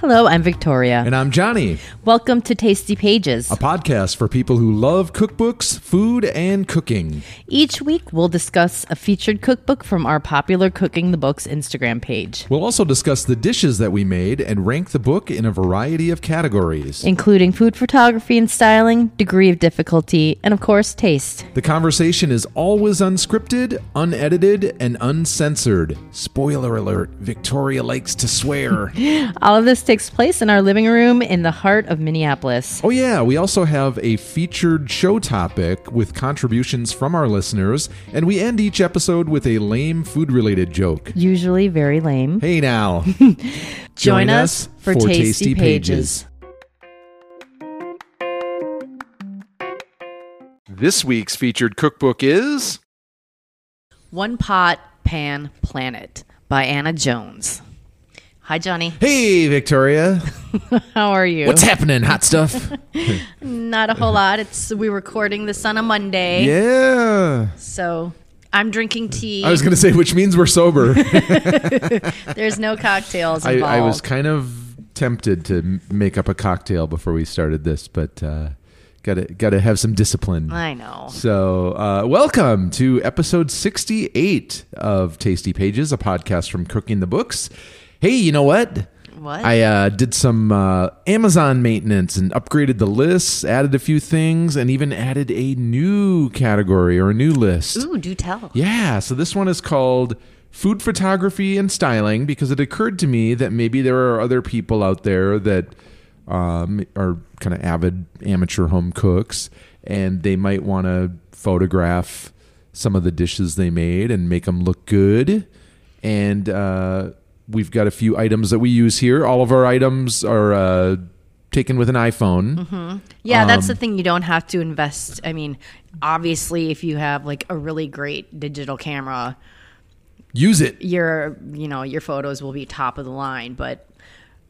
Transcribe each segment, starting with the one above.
Hello, I'm Victoria. And I'm Johnny, Welcome to Tasty Pages. a podcast for people who love cookbooks, food, and cooking. Each week, we'll discuss a featured cookbook from our popular Cooking the Books Instagram page, We'll also discuss the dishes that we made and rank the book in a variety of categories. including food photography and styling, degree of difficulty, and of course, taste. The conversation is always unscripted, unedited, and uncensored. Spoiler alert Victoria likes to swear. All of this takes place in our living room in the heart of Minneapolis. oh, yeah, we also have a featured show topic with contributions from our listeners, and we end each episode with a lame food related joke. Usually very lame. Hey now. Join, us for, Tasty, Pages. This week's featured cookbook is One Pot Pan Planet by Anna Jones. Hi, Johnny. Hey Victoria. How are you? What's happening, hot stuff? Not a whole lot. It's we're recording this on a Monday. yeah. So I'm drinking tea. I was going to say, which means we're sober. There's no cocktails I, involved. I was kind of tempted to m- make up a cocktail before we started this, but uh, gotta gotta have some discipline. I know. So, uh, welcome to episode 68 of Tasty Pages, a podcast from Cooking the Books. Hey, you know what? What? I uh, did some uh, Amazon maintenance and upgraded the lists, added a few things, and even added a new category or a new list. Ooh, do tell. Yeah, so this one is called Food Photography and Styling because it occurred to me that maybe there are other people out there that um, are kind of avid amateur home cooks and they might want to photograph some of the dishes they made and make them look good. And uh, we've got a few items that we use here. All of our items are uh, taken with an iPhone. Yeah, that's Um, the thing. You don't have to invest. I mean, obviously, if you have like a really great digital camera, Use it. your you know your photos will be top of the line. But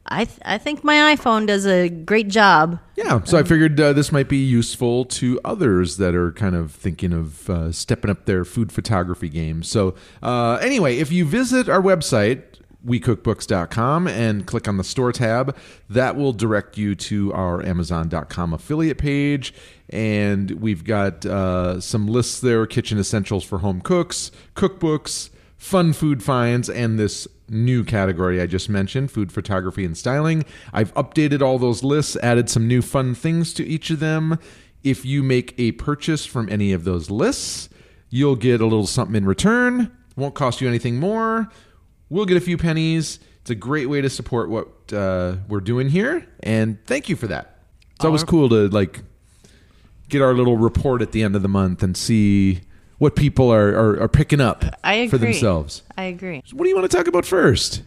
I th- I think my iPhone does a great job. Yeah, so I figured uh, this might be useful to others that are kind of thinking of uh, stepping up their food photography game. So, uh, anyway, if you visit our website, wecookbooks.com, and click on the store tab, that will direct you to our Amazon.com affiliate page. And we've got uh, some lists there kitchen essentials for home cooks, cookbooks, fun food finds, and this new category I just mentioned, food photography and styling. I've updated all those lists, added some new fun things to each of them. If you make a purchase from any of those lists, you'll get a little something in return. Won't cost you anything more. We'll get a few pennies. It's a great way to support what uh, we're doing here, and thank you for that. It's always cool to like get our little report at the end of the month and see what people are, are, are picking up I for themselves. I agree. What do you want to talk about first?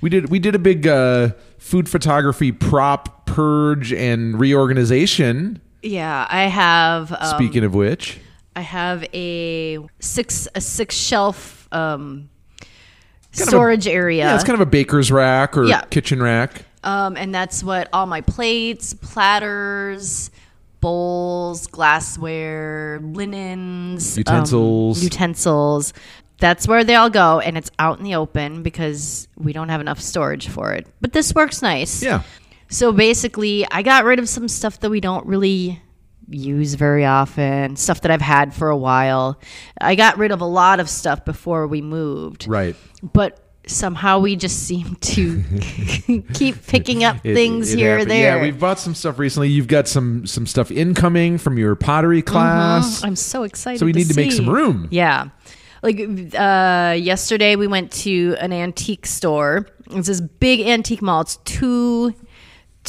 We did we did a big uh, food photography prop purge and reorganization. Yeah, I have. Um, Speaking of which, I have a six a six shelf um, of a- storage area. yeah, it's kind of a baker's rack or Yeah. kitchen rack. um, and that's what all my plates, platters, bowls, glassware, linens, um, Utensils. utensils. That's where they all go, and it's out in the open because we don't have enough storage for it. But this works nice. Yeah, So basically, I got rid of some stuff that we don't really use very often, stuff that I've had for a while. I got rid of a lot of stuff before we moved. right. But somehow we just seem to keep picking up It- things it here or there. Yeah, we've bought some stuff recently. You've got some some stuff incoming from your pottery class. I'm so excited. So we need to make some room. Yeah. Like uh, yesterday, we went to an antique store. It's this big antique mall. It's two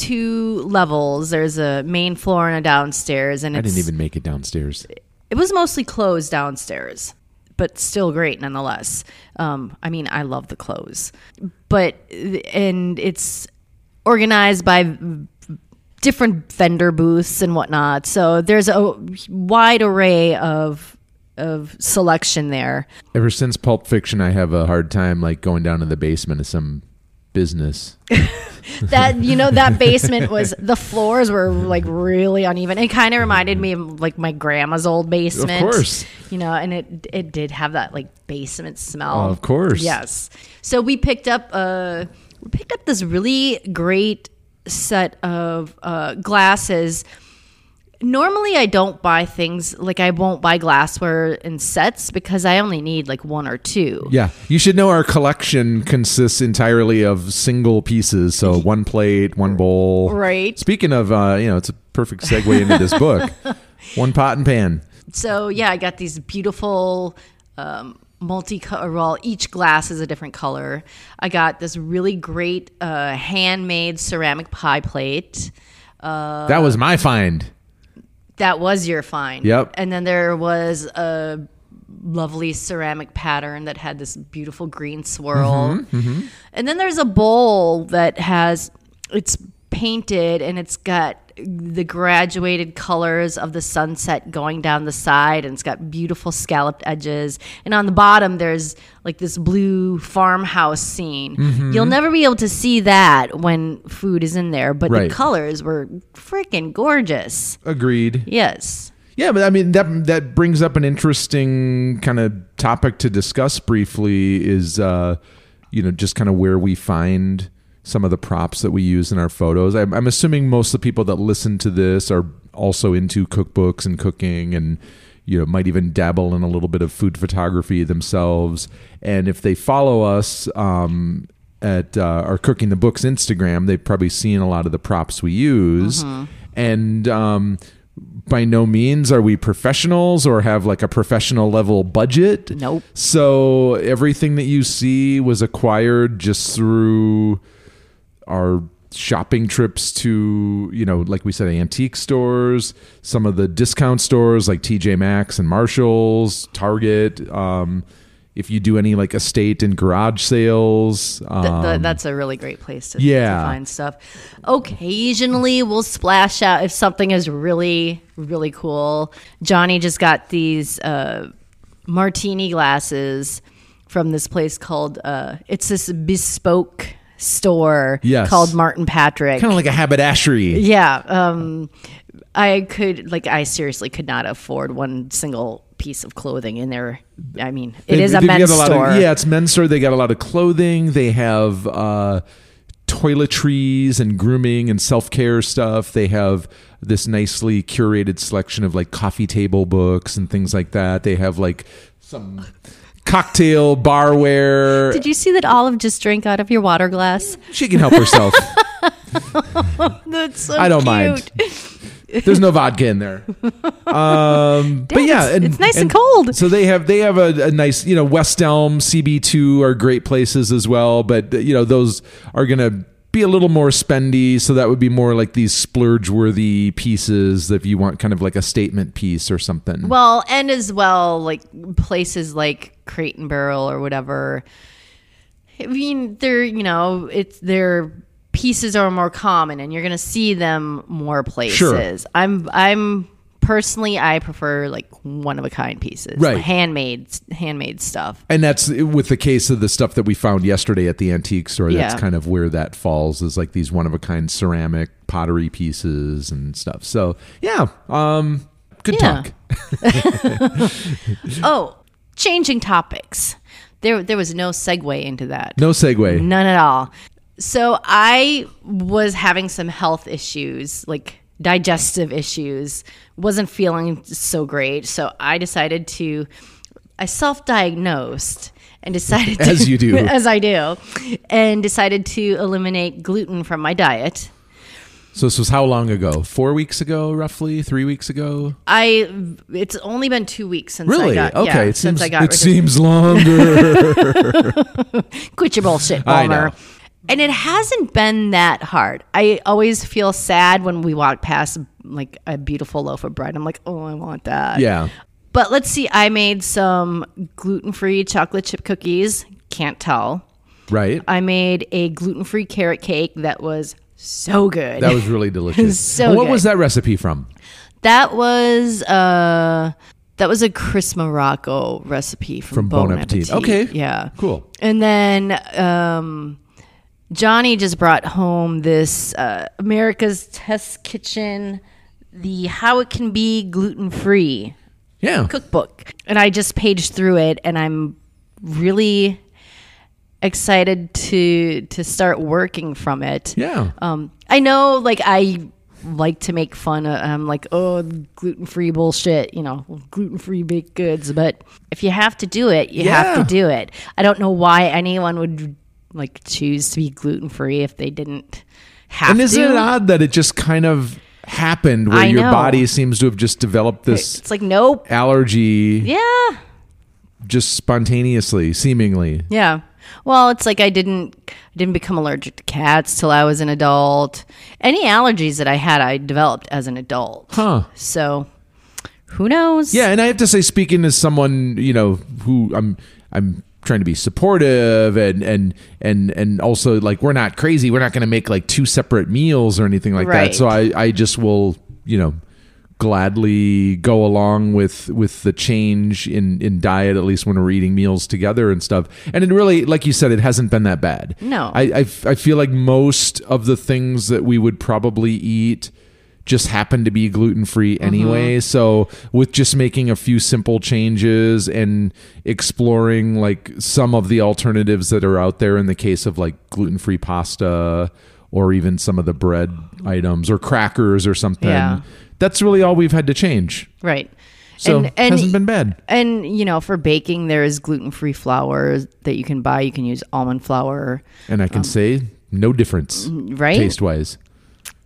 two levels. There's a main floor and a downstairs, and I didn't even make it downstairs. It was mostly closed downstairs, but still great nonetheless. Um, I mean, I love the clothes, but and it's organized by different vendor booths and whatnot. So there's a wide array of of selection there. Ever since Pulp Fiction, I have a hard time like going down to the basement of some business. That you know that basement was the floors were like really uneven. It kind of reminded me of like my grandma's old basement. Of course. You know, and it it did have that like basement smell. Of course. Yes. So we picked up a we picked up this really great set of uh, glasses. Normally, I don't buy things like I won't buy glassware in sets because I only need like one or two. Yeah, you should know our collection consists entirely of single pieces. So one plate, one bowl. Right. Speaking of, uh, you know, it's a perfect segue into this book. One pot and pan. So yeah, I got these beautiful um, multi-color. Well, each glass is a different color. I got this really great uh, handmade ceramic pie plate. that was my find. That was your find. Yep. And then there was a lovely ceramic pattern that had this beautiful green swirl. Mm-hmm, And then there's a bowl that has it's painted and it's got the graduated colors of the sunset going down the side and it's got beautiful scalloped edges and on the bottom there's like this blue farmhouse scene Mm-hmm. you'll never be able to see that when food is in there but Right. the colors were freaking gorgeous Agreed. yes Yeah, but I mean that that brings up an interesting kind of topic to discuss briefly. Is uh, you know just kind of where we find some of the props that we use in our photos. I'm, I'm assuming most of the people that listen to this are also into cookbooks and cooking, and you know might even dabble in a little bit of food photography themselves. And if they follow us. Um, at uh, our cooking the books Instagram, they've probably seen a lot of the props we use, and um, by no means are we professionals or have like a professional level budget. Nope. So everything that you see was acquired just through our shopping trips to, you know, like we said, antique stores, some of the discount stores like TJ Maxx and Marshalls, Target. Um, if you do any like estate and garage sales, um, th- that's a really great place to, to yeah. find stuff. Occasionally, we'll splash out if something is really, really cool. Johnny just got these uh, martini glasses from this place called, uh, it's this bespoke store Yes. called Martin Patrick. kind of like a haberdashery. Yeah. Um, I could, like, I seriously could not afford one single piece of clothing in there. I mean, it They- is a men's lot store. Of, yeah, it's men's store. They got a lot of clothing. They have uh, toiletries and grooming and self care stuff. They have this nicely curated selection of like coffee table books and things like that. They have like some cocktail barware. Did you see that Olive just drank out of your water glass? she can help herself. That's so I don't mind. There's no vodka in there. Um, but yeah, it's- it's nice and cold. So they have they have a, a nice you know West Elm CB2 are great places as well, but you know those are gonna be a little more spendy. So that would be more like these splurge worthy pieces if you want kind of like a statement piece or something. Well, and as well, like places like Crate and Barrel or whatever. I mean, they're you know, it's their pieces are more common, and you're gonna see them more places. I'm I'm personally I prefer like one of a kind pieces, Right. Handmade handmade stuff. and that's with the case of the stuff that we found yesterday at the antique store. That's Yeah. kind of where that falls is like these one of a kind ceramic pottery pieces and stuff. So yeah, um, good Yeah. talk. Oh, changing topics. There there was no segue into that. No segue. None at all. So I was having some health issues, like digestive issues. Wasn't feeling so great. So I decided to I self-diagnosed and decided to, As you do. as I do, and decided to eliminate gluten from my diet. So this was how long ago? Four weeks ago, roughly? Three weeks ago? I it's only been two weeks since Really? I got okay. yeah, it since seems I got it seems longer. quit your bullshit. Palmer. And it hasn't been that hard. I always feel sad when we walk past like a beautiful loaf of bread. I'm like, oh, I want that. yeah. But let's see. I made some gluten free chocolate chip cookies. Can't tell. Right. I made a gluten free carrot cake that was so good. That was really delicious. So And what good. was that recipe from? That was uh that was a Chris Morocco recipe from, From Bon, Bon Appetit. Appetit. Okay. Yeah. Cool. And then um, Johnny just brought home this uh, America's Test Kitchen, the How It Can Be Gluten Free Yeah. cookbook. And I just paged through it and I'm really excited to to start working from it. Yeah. Um, I know, like I like to make fun of. I'm like, oh, gluten free bullshit. You know, gluten free baked goods. But if you have to do it, you have to do it. I don't know why anyone would like choose to be gluten free if they didn't have and isn't to. it odd that it just kind of happened where I your know. body seems to have just developed this It's like nope. allergy Yeah. just spontaneously, seemingly? Yeah. Well, it's like I didn't I didn't become allergic to cats till I was an adult. Any allergies that I had, I developed as an adult. Huh. So, who knows? Yeah, and I have to say, speaking as someone you know who I'm, I'm trying to be supportive and and and and also like we're not crazy. We're not going to make like two separate meals or anything like that. So I I just will you know gladly go along with with the change in in diet at least when we're eating meals together and stuff and it really like you said it hasn't been that bad No. i i, I feel like most of the things that we would probably eat just happen to be gluten free mm-hmm. anyway. So with just making a few simple changes and exploring like some of the alternatives that are out there in the case of like gluten free pasta or even some of the bread items or crackers or something. Yeah. That's really all we've had to change. Right. So and it and hasn't been bad. and you know, for baking there is gluten-free flour that you can buy. You can use almond flour, And I can um, say no difference right? taste wise.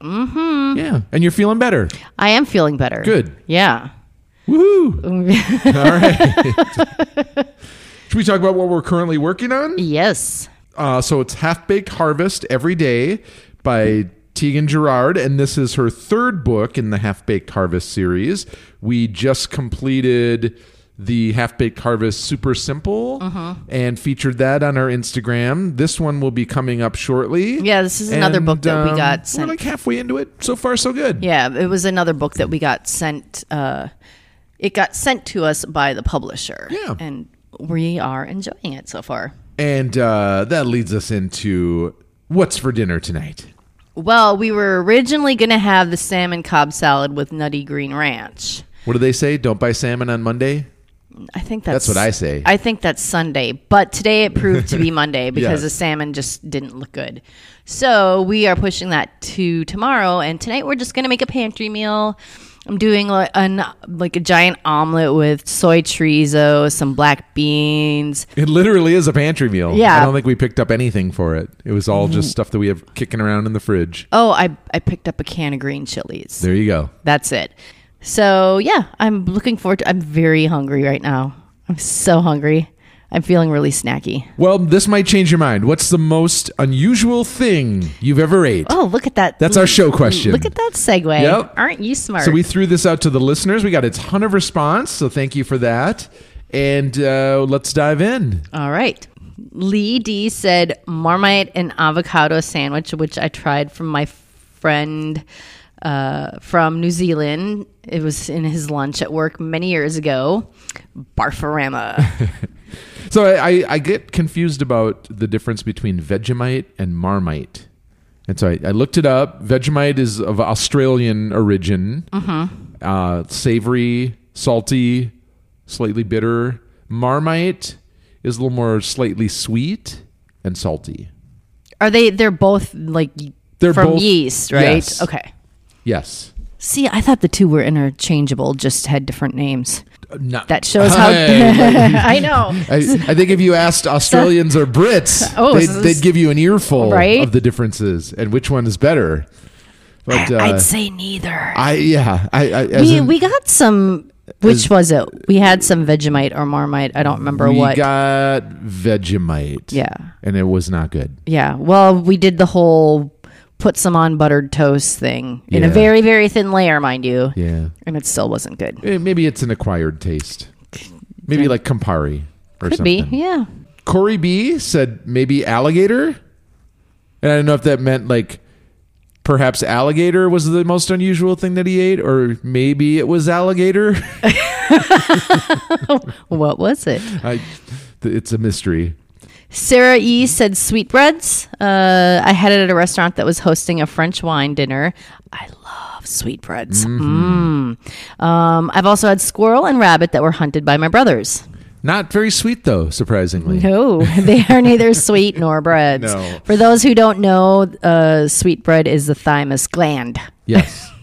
Mm-hmm. Yeah. And you're feeling better. I am feeling better. Good. Yeah. Woohoo. All right. Should we talk about what we're currently working on? Yes. Uh, so it's Half Baked Harvest Every Day by Tieghan Gerard, and this is her third book in the Half Baked Harvest series. We just completed the Half Baked Harvest Super Simple and featured that on our Instagram. This one will be coming up shortly. Yeah, this is another book that we um, got We're like halfway into it. So far, so good. Yeah, it was another book that we got sent. Uh, it got sent to us by the publisher. Yeah. and we are enjoying it so far. And uh, that leads us into what's for dinner tonight. Well, we were originally going to have the salmon cob salad with nutty green ranch. What do they say? Don't buy salmon on Monday? I think that's That's what I say. I think that's Sunday, but today it proved to be Monday because the salmon just didn't look good. So we are pushing that to tomorrow, and tonight we're just gonna make a pantry meal. I'm doing like, an, like a giant omelet with soy chorizo, some black beans. It literally is a pantry meal. Yeah. I don't think we picked up anything for it. It was all just mm. stuff that we have kicking around in the fridge. Oh, I I picked up a can of green chilies. There you go. That's it. So yeah, I'm looking forward to. I'm very hungry right now. I'm so hungry. I'm feeling really snacky. Well, this might change your mind. What's the most unusual thing you've ever ate? Oh, look at that. That's our show question. Look at that segue. Yep. Aren't you smart? So we threw this out to the listeners. We got a ton of response, so thank you for that. And uh, let's dive in. All right. Lee D said Marmite and avocado sandwich, which I tried from my friend uh, from New Zealand. It was in his lunch at work many years ago. Barfarama. So I, I, get confused about the difference between Vegemite and Marmite. And so I, I looked it up. Vegemite is of Australian origin, uh, savory, salty, slightly bitter. Marmite is a little more slightly sweet and salty. Are they? They're both like They're from both- yeast, right? yes. Okay. Yes. See, I thought the two were interchangeable, just had different names. Not, That shows how. I know. I, I think if you asked Australians or Brits, Oh, they'd, they'd give you an earful Right? of the differences and which one is better. But uh, I'd say neither. I yeah, I, I as we in- we got some. Which was it? We had some Vegemite or Marmite. I don't remember we what. We got Vegemite. Yeah. and it was not good. Yeah. Well, we did the whole put some on buttered toast thing in a Yeah. very, very thin layer, mind you. Yeah, And it still wasn't good. Eh, maybe it's an acquired taste. Maybe like Campari or Could something. be. Yeah. Corey B said maybe alligator, and I don't know if that meant like perhaps alligator was the most unusual thing that he ate, or maybe it was alligator. What was it? I, th- it's a mystery. Sarah E said sweetbreads. Uh, I had it at a restaurant that was hosting a French wine dinner. I love sweetbreads. Mm. Um, I've also had squirrel and rabbit that were hunted by my brothers. Not very sweet though, surprisingly. No, they are neither sweet nor breads. No. For those who don't know, uh, sweet bread is the thymus gland. Yes.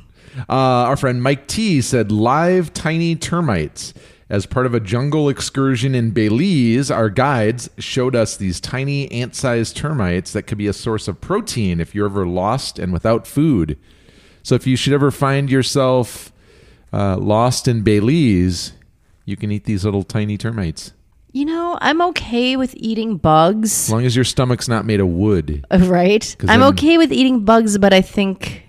Uh, our friend Mike T said live tiny termites. As part of a jungle excursion in Belize, our guides showed us these tiny ant sized termites that could be a source of protein if you're ever lost and without food. So if you should ever find yourself uh, lost in Belize, you can eat these little tiny termites. You know, I'm okay with eating bugs, As long as your stomach's not made of wood. Right? I'm then- okay with eating bugs, but I think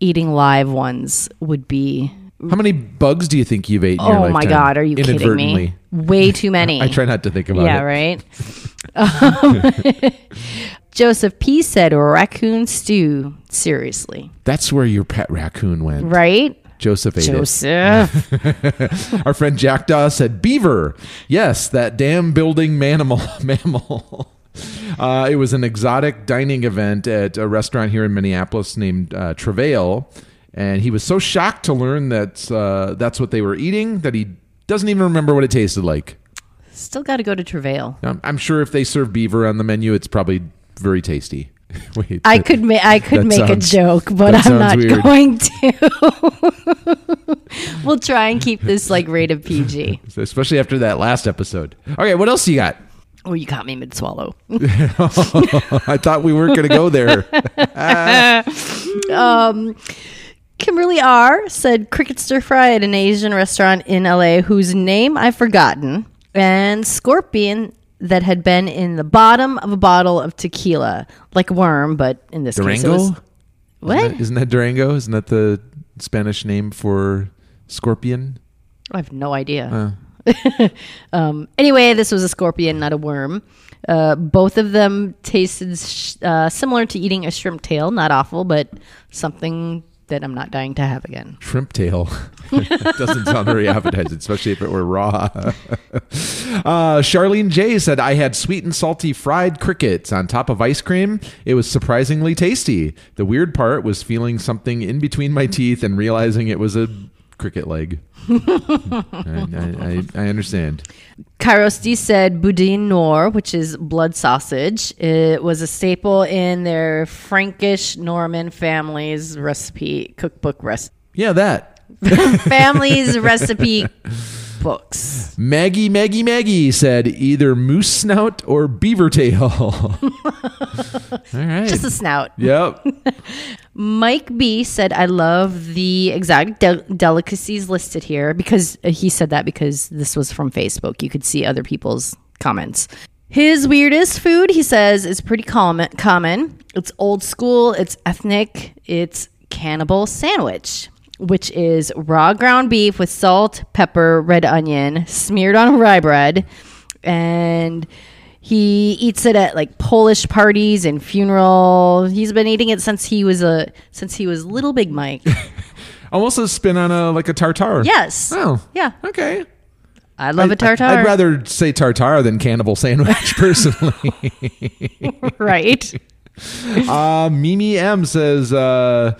eating live ones would be. How many bugs do you think you've ate in your Oh lifetime? my god, are you kidding Inadvertently. me? Way too many. I try not to think about it. yeah, it. right. Um, Joseph P said raccoon stew. Seriously, That's where your pet raccoon went. right? Joseph ate it. Joseph. Our friend Jackdaw said beaver. Yes, that damn building manimal mammal. Uh, it was an exotic dining event at a restaurant here in Minneapolis named uh, Travail, and he was so shocked to learn that uh, that's what they were eating that he doesn't even remember what it tasted like. Still got to go to Travail. I'm, I'm sure if they serve beaver on the menu, it's probably very tasty. Wait, I could ma- I could that make sounds- a joke, but I'm not weird. going to. we'll try and keep this like rated PG. especially after that last episode. Okay, what else you got? Oh, you caught me mid swallow. I thought we weren't going to go there. Kimberly R said cricket stir fry at an Asian restaurant in LA whose name I've forgotten, and scorpion that had been in the bottom of a bottle of tequila, like a worm, but in this case it was Durango? what? Isn't that, isn't that Durango? Isn't that the Spanish name for scorpion? I have no idea. Uh, Um, anyway, this was a scorpion, not a worm. Uh, both of them tasted sh- uh, similar to eating a shrimp tail. Not awful, but something that I'm not dying to have again. shrimp tail. Doesn't sound very appetizing, especially if it were raw. uh, Charlene J said, I had sweet and salty fried crickets on top of ice cream. It was surprisingly tasty. The weird part was feeling something in between my teeth and realizing it was a cricket leg. I, I, I, understand. Kairos D said boudin noir, which is blood sausage. It was a staple in their Frankish Norman family's recipe cookbook recipe. Yeah, that. family's recipe books. Maggie, Maggie, Maggie said either moose snout or beaver tail. All right. Just a snout. yep. Mike B said, I love the exact del- delicacies listed here because uh, he said that because this was from Facebook. You could see other people's comments. His weirdest food, he says, is pretty common. common. It's old school, it's ethnic, it's cannibal sandwich, which is raw ground beef with salt, pepper, red onion, smeared on rye bread. And he eats it at like Polish parties and funeral. He's been eating it since he was a since he was little Big Mike. Almost a spin on a like a tartar. Yes. Oh. Yeah. Okay. I love I- a tartar. I'd rather say tartar than cannibal sandwich personally. right. uh, Mimi M says, uh,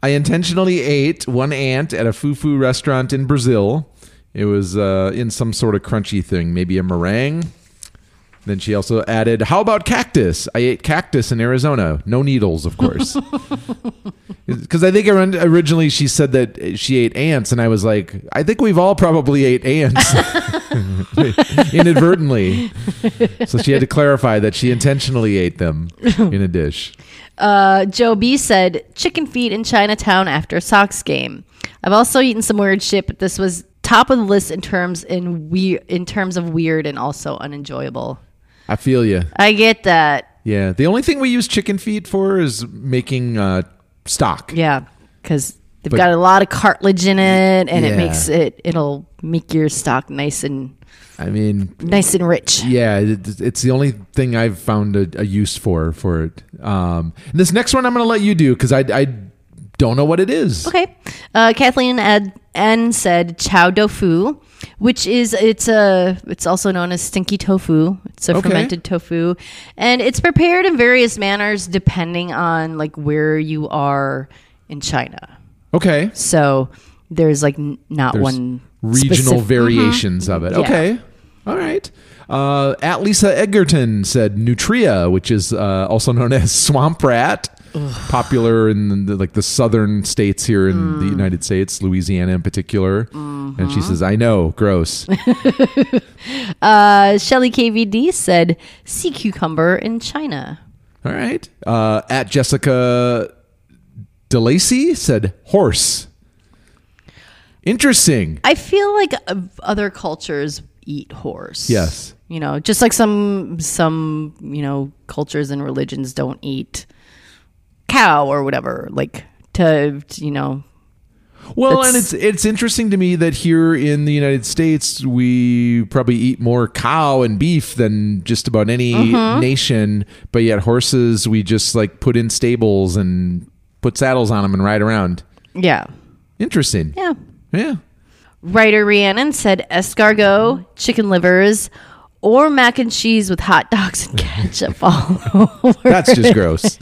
I intentionally ate one ant at a fufu restaurant in Brazil. It was uh, in some sort of crunchy thing, maybe a meringue. Then she also added, How about cactus? I ate cactus in Arizona. No needles, of course. Because I think originally she said that she ate ants, and I was like, I think we've all probably ate ants inadvertently. So she had to clarify that she intentionally ate them in a dish. Uh, Joe B said chicken feet in Chinatown after a Sox game. I've also eaten some weird shit, but this was top of the list in terms in we in terms of weird and also unenjoyable. I feel you. I get that. Yeah. The only thing we use chicken feet for is making uh, stock. Yeah, because they've But- got a lot of cartilage in it, and Yeah. it makes it it'll make your stock nice and I mean, nice and rich. yeah, it, it's the only thing I've found a, a use for for it. Um, and this next one I'm going to let you do because I, I don't know what it is. Okay. Uh, Kathleen Ed- N said chou tofu, which is it's a it's also known as stinky tofu. It's a Okay. fermented tofu, and it's prepared in various manners depending on like where you are in China. Okay. So there's like n- not There's one regional specific- variations of it. Yeah. Okay. All right. Uh, at Lisa Edgerton said Nutria, which is uh, also known as swamp rat, popular in the, like the southern states here in the United States, Louisiana in particular. And she says, "I know, gross." Uh, Shelly KVD said sea cucumber in China. All right. Uh, at Jessica DeLacy said horse. Interesting. I feel like other cultures eat horse. Yes. You know, just like some some you know cultures and religions don't eat cow or whatever. Like to you know Well, and it's it's interesting to me that here in the United States we probably eat more cow and beef than just about any Mm-hmm. nation, but yet horses we just like put in stables and put saddles on them and ride around. yeah Interesting. yeah. Yeah. Writer Rhiannon said escargot, chicken livers, or mac and cheese with hot dogs and ketchup all over. That's just gross.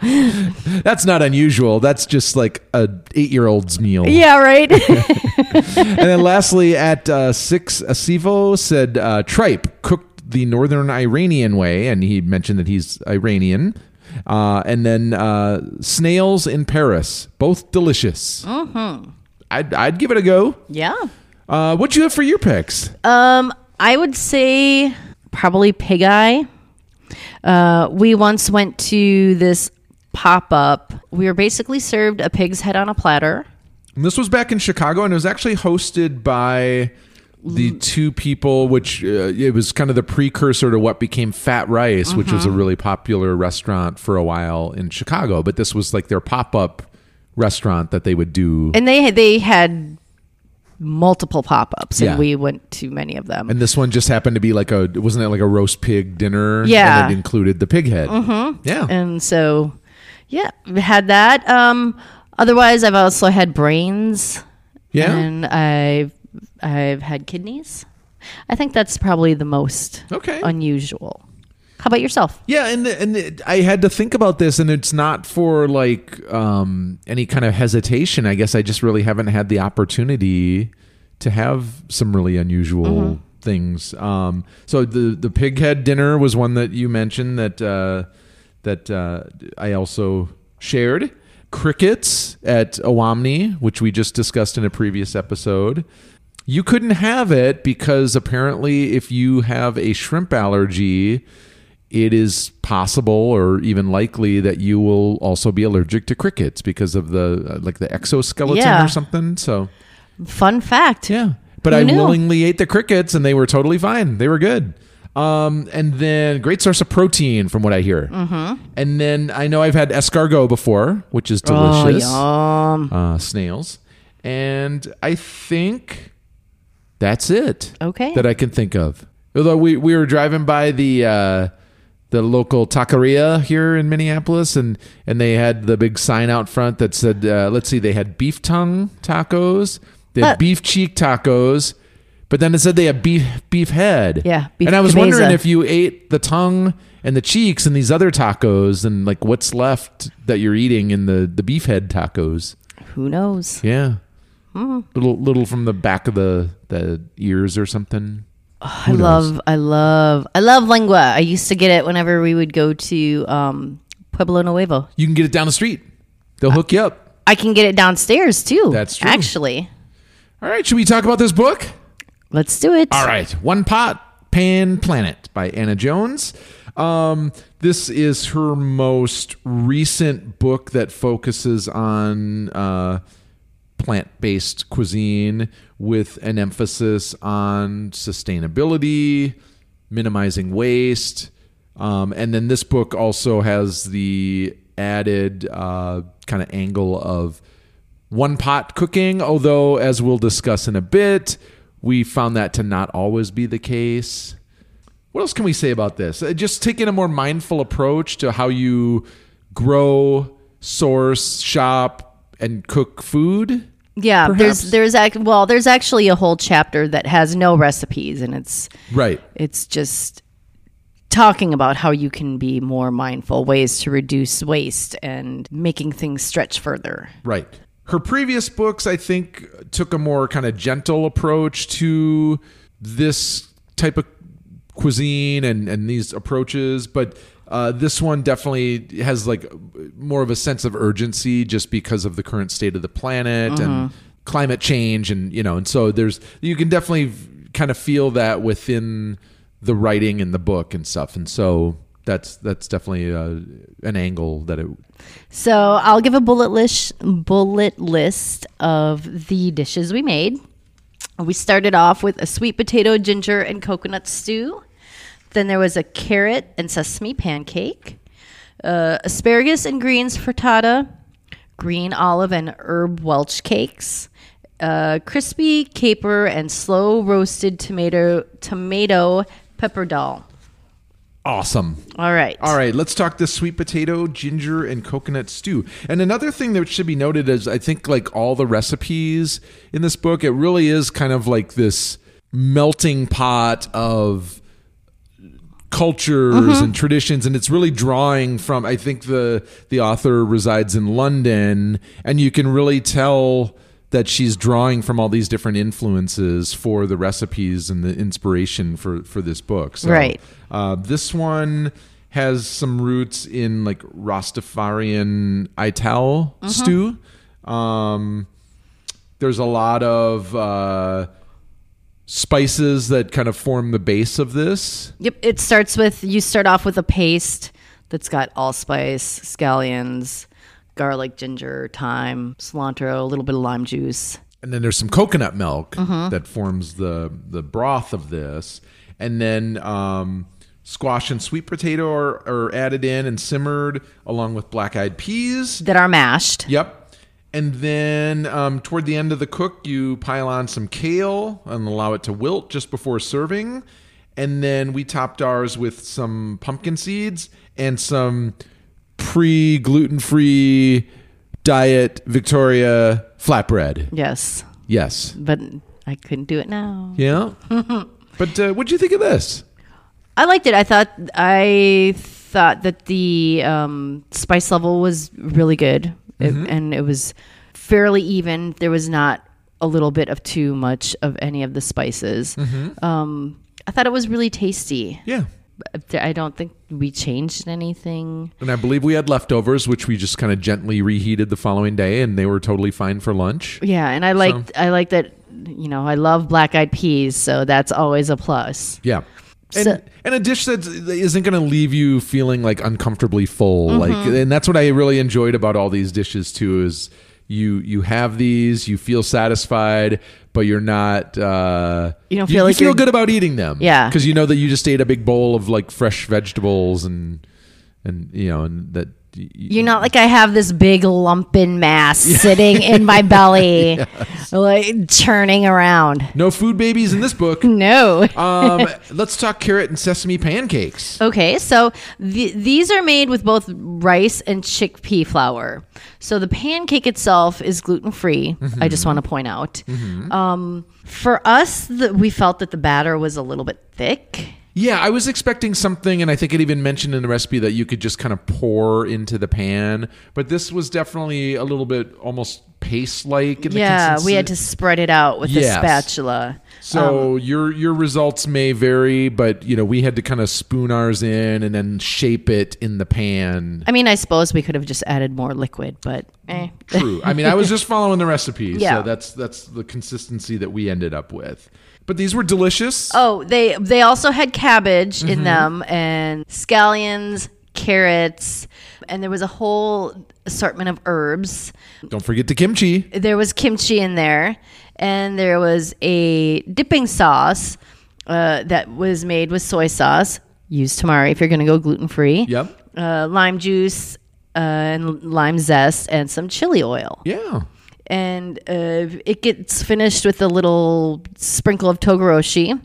That's not unusual. That's just like a eight-year-old's meal. Yeah, right. and then lastly, at uh, six, Asivo said uh, tripe cooked the northern Iranian way, and he mentioned that he's Iranian. Uh, and then uh, snails in Paris, both delicious. Mm-hmm. I'd, I'd give it a go. yeah. Uh, what you have for your picks? Um, I would say probably pig eye. Uh, we once went to this pop up. We were basically served a pig's head on a platter. And this was back in Chicago, and it was actually hosted by the two people, which uh, it was kind of the precursor to what became Fat Rice, which was a really popular restaurant for a while in Chicago. But this was like their pop up restaurant that they would do. And they had, they had multiple pop ups, and Yeah. we went to many of them. And this one just happened to be like a wasn't it like a roast pig dinner? Yeah. and it included the pig head. Mm-hmm. Yeah, and so, yeah, we had that. Um, otherwise, I've also had brains. yeah. and I've I've had kidneys. I think that's probably the most Okay. unusual. How about yourself? Yeah, and and it- I had to think about this, and it's not for like um, any kind of hesitation. I guess I just really haven't had the opportunity to have some really unusual things. Um, so the the pig head dinner was one that you mentioned that uh, that uh, I also shared. Crickets at Owamni, which we just discussed in a previous episode. You couldn't have it because apparently, if you have a shrimp allergy, it is possible or even likely that you will also be allergic to crickets because of the uh, like the exoskeleton Yeah. or something. So Fun fact. yeah, but Who I knew? willingly ate the crickets and they were totally fine. They were good. Um, and then great source of protein from what I hear. Mm-hmm. And then I know I've had escargot before, which is delicious. Oh, yum. uh, snails, and I think that's it. Okay. that I can think of. Although we we were driving by the uh, the local taqueria here in Minneapolis, and and they had the big sign out front that said, uh, let's see, they had beef tongue tacos, they had But- beef cheek tacos. But then it said they had beef beef head. Yeah, beef and I was cabeza. wondering if you ate the tongue and the cheeks and these other tacos, and like what's left that you're eating in the the beef head tacos. Who knows? Yeah. Hmm. Little little from the back of the the ears or something. I love, I love, I love lengua. I used to get it whenever we would go to um, Pueblo Nuevo. You can get it down the street. They'll hook you up. I can get it downstairs too. That's true. Actually, All right, should we talk about this book? let's do it. All right, One Pot Pan Planet by Anna Jones. Um, this is her most recent book that focuses on uh, plant-based cuisine with an emphasis on sustainability, minimizing waste, um, and then this book also has the added uh, kind of angle of one pot cooking, although, as we'll discuss in a bit, we found that to not always be the case. What else can we say about this? Uh, Just taking a more mindful approach to how you grow, source, shop, and cook food. Yeah, perhaps? there's there's act well, there's actually a whole chapter that has no recipes, and it's Right. it's just talking about how you can be more mindful, ways to reduce waste, and making things stretch further. Right. Her previous books, I think, took a more kind of gentle approach to this type of cuisine and and these approaches, but uh, this one definitely has like more of a sense of urgency just because of the current state of the planet and climate change and you know and so there's you can definitely kind of feel that within the writing and the book and stuff and so that's that's definitely uh, an angle that it So I'll give a bullet list bullet list of the dishes we made. We started off with a sweet potato, ginger, and coconut stew. Then there was a carrot and sesame pancake, uh, asparagus and greens frittata, green olive and herb Welsh cakes, uh, crispy caper and slow roasted tomato tomato pappardelle. awesome All right. All right, let's talk the sweet potato, ginger, and coconut stew. And another thing that should be noted is I think like all the recipes in this book, it really is kind of like this melting pot of cultures and traditions and it's really drawing from I think the the author resides in London and you can really tell that she's drawing from all these different influences for the recipes and the inspiration for for this book. So Right. uh, this one has some roots in like Rastafarian Ital stew. Um, there's a lot of uh, spices that kind of form the base of this. Yep, it starts with you start off with a paste that's got allspice, scallions, garlic, ginger, thyme, cilantro, a little bit of lime juice. and then there's some coconut milk that forms the the broth of this, and then um, squash and sweet potato are, are added in and simmered along with black eyed peas. that are mashed. Yep. And then um, toward the end of the cook, you pile on some kale and allow it to wilt just before serving. And then we topped ours with some pumpkin seeds and some pre gluten free diet Victoria flatbread. Yes, Yes. but I couldn't do it now. Yeah. but uh, what'd you think of this? I liked it. I thought I thought that the um, spice level was really good, It- and it was fairly even. There was not a little bit of too much of any of the spices. Um, I thought it was really tasty. Yeah. I don't think we changed anything. And I believe we had leftovers, which we just kind of gently reheated the following day, and they were totally fine for lunch. Yeah, and I like I like that. You know, I love black eyed peas, so that's always a plus. Yeah. And, So- and a dish that isn't going to leave you feeling like uncomfortably full Mm-hmm. like and that's what i really enjoyed about all these dishes too is you you have these you feel satisfied but you're not uh You don't feel like feel you're- good about eating them Yeah. because you know that you just ate a big bowl of like fresh vegetables and and you know and that y- You're not like I have this big lumpin mass sitting in my belly, like churning around. no food babies in this book No. um let's talk carrot and sesame pancakes Okay, so the, these are made with both rice and chickpea flour. So the pancake itself is gluten free. I just want to point out. Um, for us, the, we felt that the batter was a little bit thick. Yeah, I was expecting something, and I think it even mentioned in the recipe that you could just kind of pour into the pan. But this was definitely a little bit almost paste like. Yeah, we had to spread it out with Yes. a spatula. So your your results may vary, but you know we had to kind of spoon ours in and then shape it in the pan. I mean, I suppose we could have just added more liquid, but eh. True. I mean, I was just following the recipe, Yeah. so that's that's the consistency that we ended up with. But these were delicious. Oh, they they also had cabbage Mm-hmm. in them and scallions, carrots, and there was a whole assortment of herbs. Don't forget the kimchi. There was kimchi in there, and there was a dipping sauce uh, that was made with soy sauce. Use tamari if you're going to go gluten free. Yep. Uh, lime juice uh, and lime zest and some chili oil. Yeah. And uh, it gets finished with a little sprinkle of togarashi.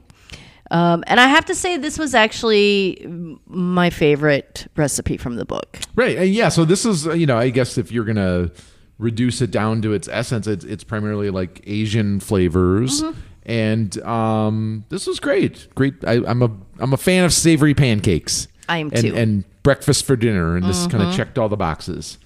Um, and I have to say, this was actually my favorite recipe from the book. Right. Yeah. So this is, you know, I guess if you're gonna reduce it down to its essence, it's it's primarily like Asian flavors, and um, this was great. Great. I, I'm a I'm a fan of savory pancakes. I am and, too. And breakfast for dinner, and this kind of checked all the boxes.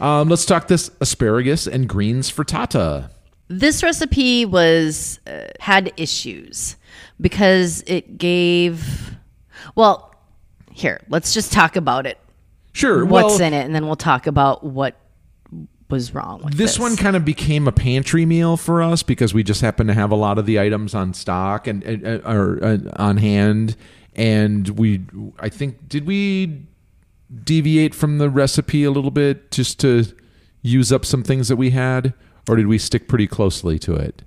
Um, let's talk this asparagus and greens frittata. This recipe was uh, had issues, because it gave. Well, here let's just talk about it. Sure. What's well, in it, and then we'll talk about what was wrong with this this, one kind of became a pantry meal for us because we just happened to have a lot of the items on stock and, and uh, or uh, on hand and we i think did we deviate from the recipe a little bit just to use up some things that we had or did we stick pretty closely to it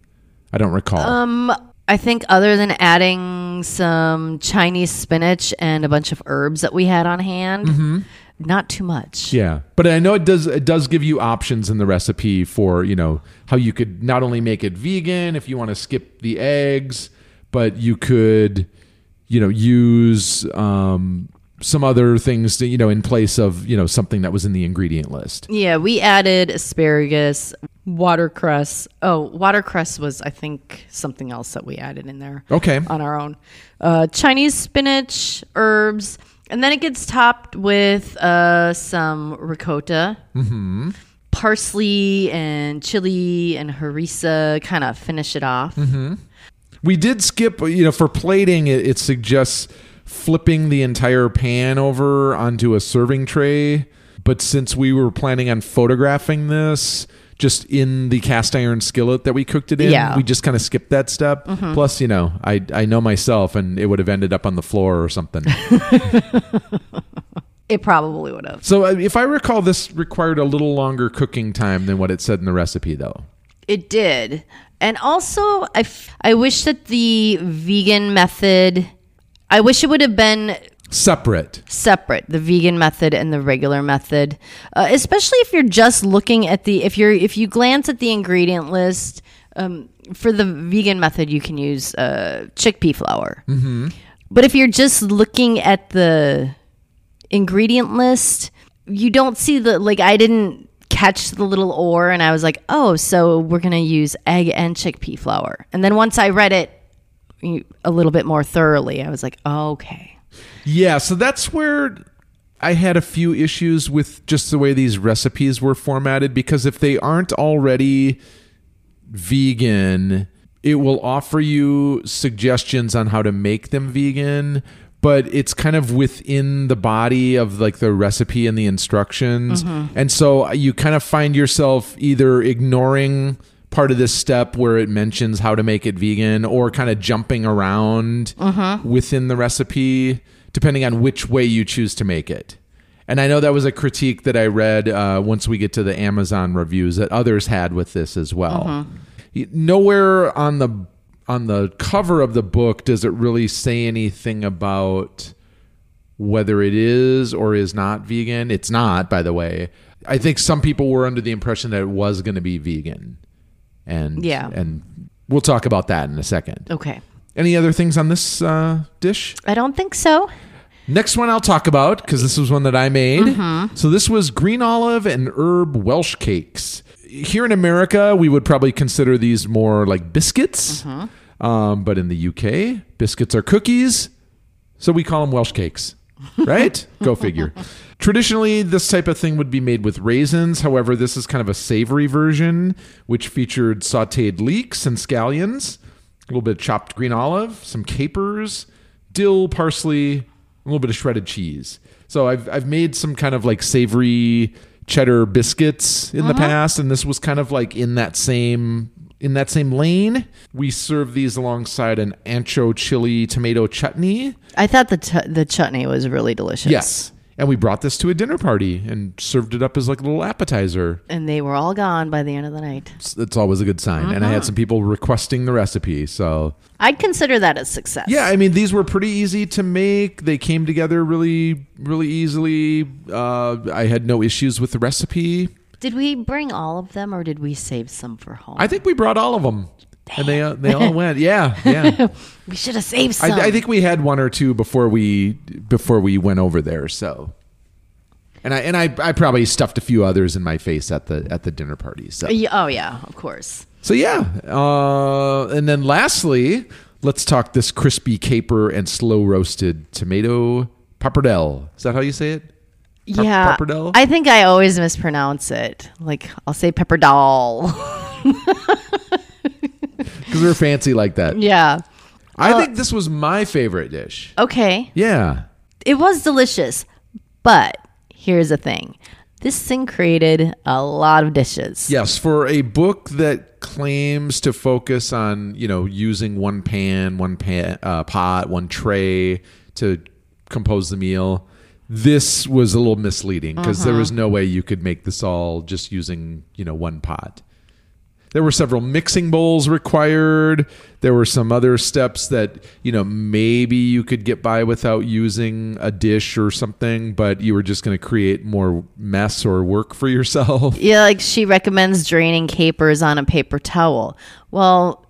i don't recall Um, I think other than adding some Chinese spinach and a bunch of herbs that we had on hand, not too much. Yeah, but I know it does. It does give you options in the recipe for you know how you could not only make it vegan if you want to skip the eggs, but you could you know use um, some other things to, you know in place of you know something that was in the ingredient list. Yeah, we added asparagus, watercress. Oh, watercress was I think something else that we added in there Okay. on our own. Uh, Chinese spinach, herbs, and then it gets topped with uh, some ricotta, parsley and chili and harissa. Kind of finish it off. We did skip, you know, for plating, it, it suggests flipping the entire pan over onto a serving tray. But since we were planning on photographing this just in the cast iron skillet that we cooked it in, Yeah. we just kind of skipped that step. Plus, you know, I I know myself, and it would have ended up on the floor or something. It probably would have. so, uh, if I recall, this required a little longer cooking time than what it said in the recipe, though. It did. And also, I, f- I wish that the vegan method, I wish it would have been Separate. separate, the vegan method and the regular method. Uh, especially if you're just looking at the, if you're, if you glance at the ingredient list, um, for the vegan method, you can use uh, chickpea flour. Mm-hmm. But if you're just looking at the ingredient list, you don't see the, like, I didn't catch the little or and I was like, oh, so we're going to use egg and chickpea flour. And then once I read it a little bit more thoroughly, I was like, oh, okay. Yeah, so that's where I had a few issues with just the way these recipes were formatted because if they aren't already vegan, it will offer you suggestions on how to make them vegan, but it's kind of within the body of like the recipe and the instructions. Mm-hmm. And so you kind of find yourself either ignoring part of this step where it mentions how to make it vegan or kind of jumping around within the recipe depending on which way you choose to make it. And I know that was a critique that I read uh, once we get to the Amazon reviews that others had with this as well. Y- Nowhere on the on the cover of the book does it really say anything about whether it is or is not vegan. It's not, by the way. I think some people were under the impression that it was going to be vegan, and Yeah. and we'll talk about that in a second. Okay. Any other things on this uh, dish? I don't think so. Next one I'll talk about because this was one that I made. Mm-hmm. So this was green olive and herb Welsh cakes. Here in America, we would probably consider these more like biscuits, Mm-hmm. um, but in the UK, biscuits are cookies, so we call them Welsh cakes. Right? Go figure. Traditionally, this type of thing would be made with raisins. However, this is kind of a savory version, which featured sauteed leeks and scallions, a little bit of chopped green olive, some capers, dill, parsley, a little bit of shredded cheese. So I've I've made some kind of like savory cheddar biscuits in the uh-huh. past, and this was kind of like in that same in that same lane. We serve these alongside an ancho chili tomato chutney. I thought the ch- the chutney was really delicious. Yes. And we brought this to a dinner party and served it up as like a little appetizer. And they were all gone by the end of the night. It's, it's always a good sign. And I had some people requesting the recipe. So, I'd consider that a success. yeah, I mean, these were pretty easy to make. They came together really, really easily. Uh, I had no issues with the recipe. Did we bring all of them or did we save some for home? I think we brought all of them. And they they all went. Yeah, yeah. we should have saved some. I, I think we had one or two before we before we went over there. So, and I and I, I probably stuffed a few others in my face at the at the dinner party. So Yeah, oh yeah, of course. so yeah. Uh, and then lastly, let's talk this crispy caper and slow roasted tomato pappardelle. Is that how you say it? Pap- yeah, pappardelle? I think I always mispronounce it. Like I'll say pepperdal. Because we're fancy like that. yeah, I think this was my favorite dish. Okay. Yeah. It was delicious, but here's the thing. This thing created a lot of dishes. Yes, for a book that claims to focus on, you know, using one pan, one pan, uh, pot, one tray to compose the meal, this was a little misleading because there was no way you could make this all just using, you know, one pot. There were several mixing bowls required. There were some other steps that, you know, maybe you could get by without using a dish or something, but you were just going to create more mess or work for yourself. Yeah, like she recommends draining capers on a paper towel. Well,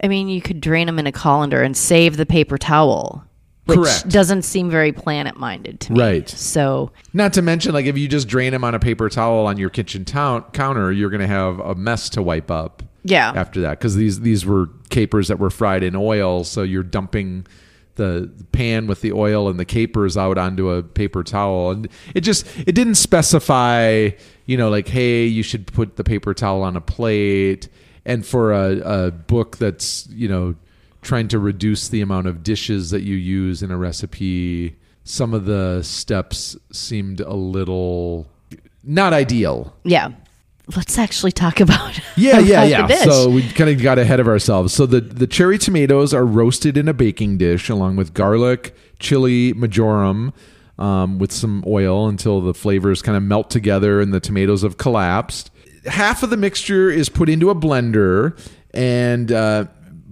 I mean, you could drain them in a colander and save the paper towel, which Correct. doesn't seem very planet minded to me. Right. So, Not to mention, like if you just drain them on a paper towel on your kitchen town- counter, you're going to have a mess to wipe up. Yeah. After that, because these these were capers that were fried in oil, so you're dumping the pan with the oil and the capers out onto a paper towel, and it just it didn't specify, you know, like hey, you should put the paper towel on a plate. And for a, a book that's you know trying to reduce the amount of dishes that you use in a recipe, some of the steps seemed a little not ideal. yeah. Let's actually talk about Yeah, yeah, yeah. So we kind of got ahead of ourselves. So the the cherry tomatoes are roasted in a baking dish along with garlic, chili, marjoram, um, with some oil until the flavors kind of melt together and the tomatoes have collapsed. Half of the mixture is put into a blender and uh,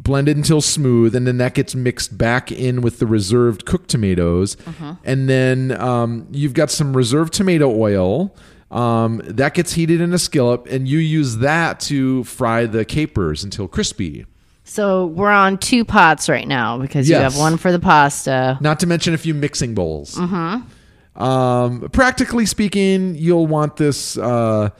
blended until smooth, and then that gets mixed back in with the reserved cooked tomatoes, and then um, you've got some reserved tomato oil. Um, that gets heated in a skillet, and you use that to fry the capers until crispy. So we're on two pots right now because you Yes. have one for the pasta. Not to mention a few mixing bowls. Mm-hmm. Um, practically speaking, you'll want this uh,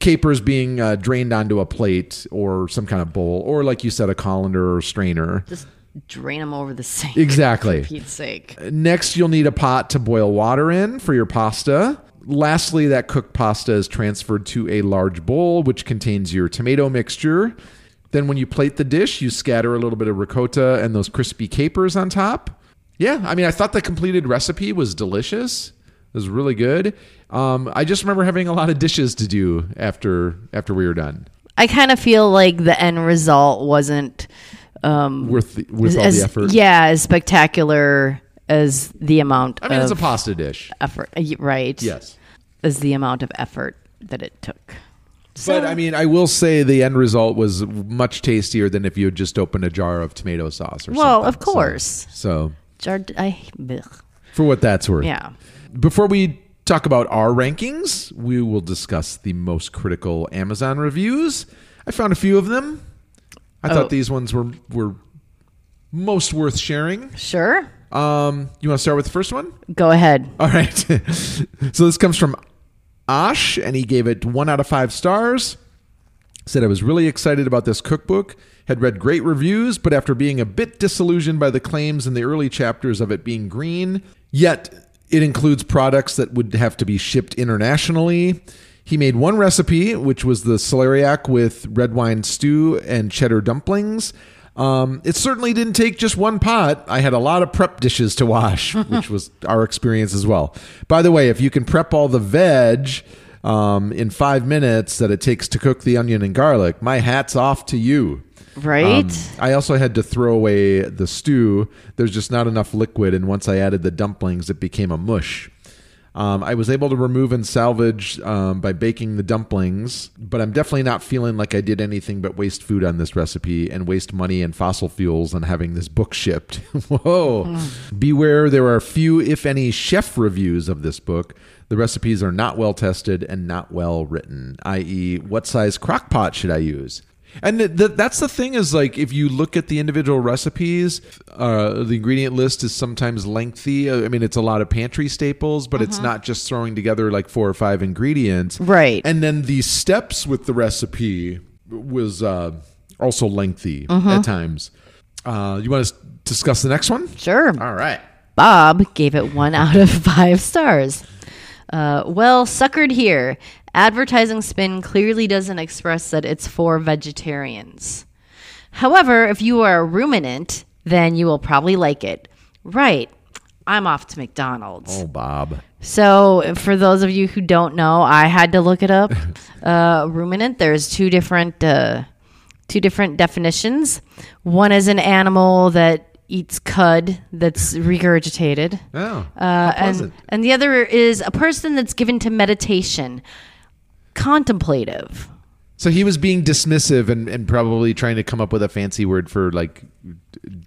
capers being uh, drained onto a plate or some kind of bowl, or like you said, a colander or strainer. Just drain them over the sink. Exactly. For Pete's sake. Next, you'll need a pot to boil water in for your pasta. Lastly, that cooked pasta is transferred to a large bowl, which contains your tomato mixture. Then, when you plate the dish, you scatter a little bit of ricotta and those crispy capers on top. Yeah, I mean, I thought the completed recipe was delicious. It was really good. Um, I just remember having a lot of dishes to do after after we were done. I kind of feel like the end result wasn't um, Worth the, with all as the effort. yeah as spectacular as the amount I mean, of it's a pasta dish. effort. uh, Right. Yes. As the amount of effort that it took. But I mean, I will say the end result was much tastier than if you had just opened a jar of tomato sauce or Well, something. Well, of course. So, so Jard- I, for what that's worth. yeah. Before we talk about our rankings, we will discuss the most critical Amazon reviews. I found a few of them. I Oh. thought these ones were were most worth sharing. Sure. Um, you want to start with the first one? Go ahead. All right. so this comes from Ash, and he gave it one out of five stars. Said I was really excited about this cookbook. Had read great reviews, but after being a bit disillusioned by the claims in the early chapters of it being green, yet it includes products that would have to be shipped internationally. He made one recipe, which was the celeriac with red wine stew and cheddar dumplings. Um, it certainly didn't take just one pot. I had a lot of prep dishes to wash, which was our experience as well. By the way, if you can prep all the veg um, in five minutes that it takes to cook the onion and garlic, my hat's off to you. Right. Um, I also had to throw away the stew. There's just not enough liquid, and once I added the dumplings, it became a mush. Um, I was able to remove and salvage um, by baking the dumplings, but I'm definitely not feeling like I did anything but waste food on this recipe and waste money and fossil fuels on having this book shipped. Whoa. Beware, there are few, if any, chef reviews of this book. The recipes are not well tested and not well written, i.e., what size crock pot should I use? And th- th- that's the thing is like if you look at the individual recipes, uh, the ingredient list is sometimes lengthy. Uh, I mean, it's a lot of pantry staples, but it's not just throwing together like four or five ingredients. Right. And then the steps with the recipe was uh, also lengthy at times. Uh, you want to s- discuss the next one? sure. All right. Bob gave it one out of five stars. Uh, well, suckered here. Advertising spin clearly doesn't express that it's for vegetarians. However, if you are a ruminant, then you will probably like it. Right. I'm off to McDonald's. Oh, Bob. So, for those of you who don't know, I had to look it up. uh, ruminant. There's two different uh, two different definitions. One is an animal that eats cud that's regurgitated, Oh, uh, and and the other is a person that's given to meditation, contemplative. So he was being dismissive and, and probably trying to come up with a fancy word for like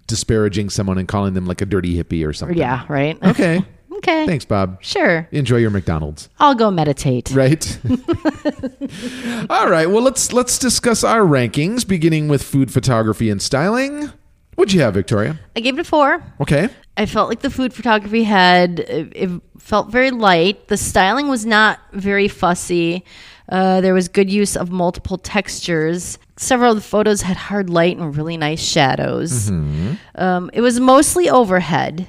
disparaging someone and calling them like a dirty hippie or something. Yeah, right. Okay. okay. Thanks, Bob. Sure. Enjoy your McDonald's. I'll go meditate. Right. All right. Well, let's let's discuss our rankings, beginning with food photography and styling. What'd you have, Victoria? I gave it a four. Okay. I felt like the food photography had it, it felt very light. The styling was not very fussy. Uh, there was good use of multiple textures. Several of the photos had hard light and really nice shadows. Um, it was mostly overhead.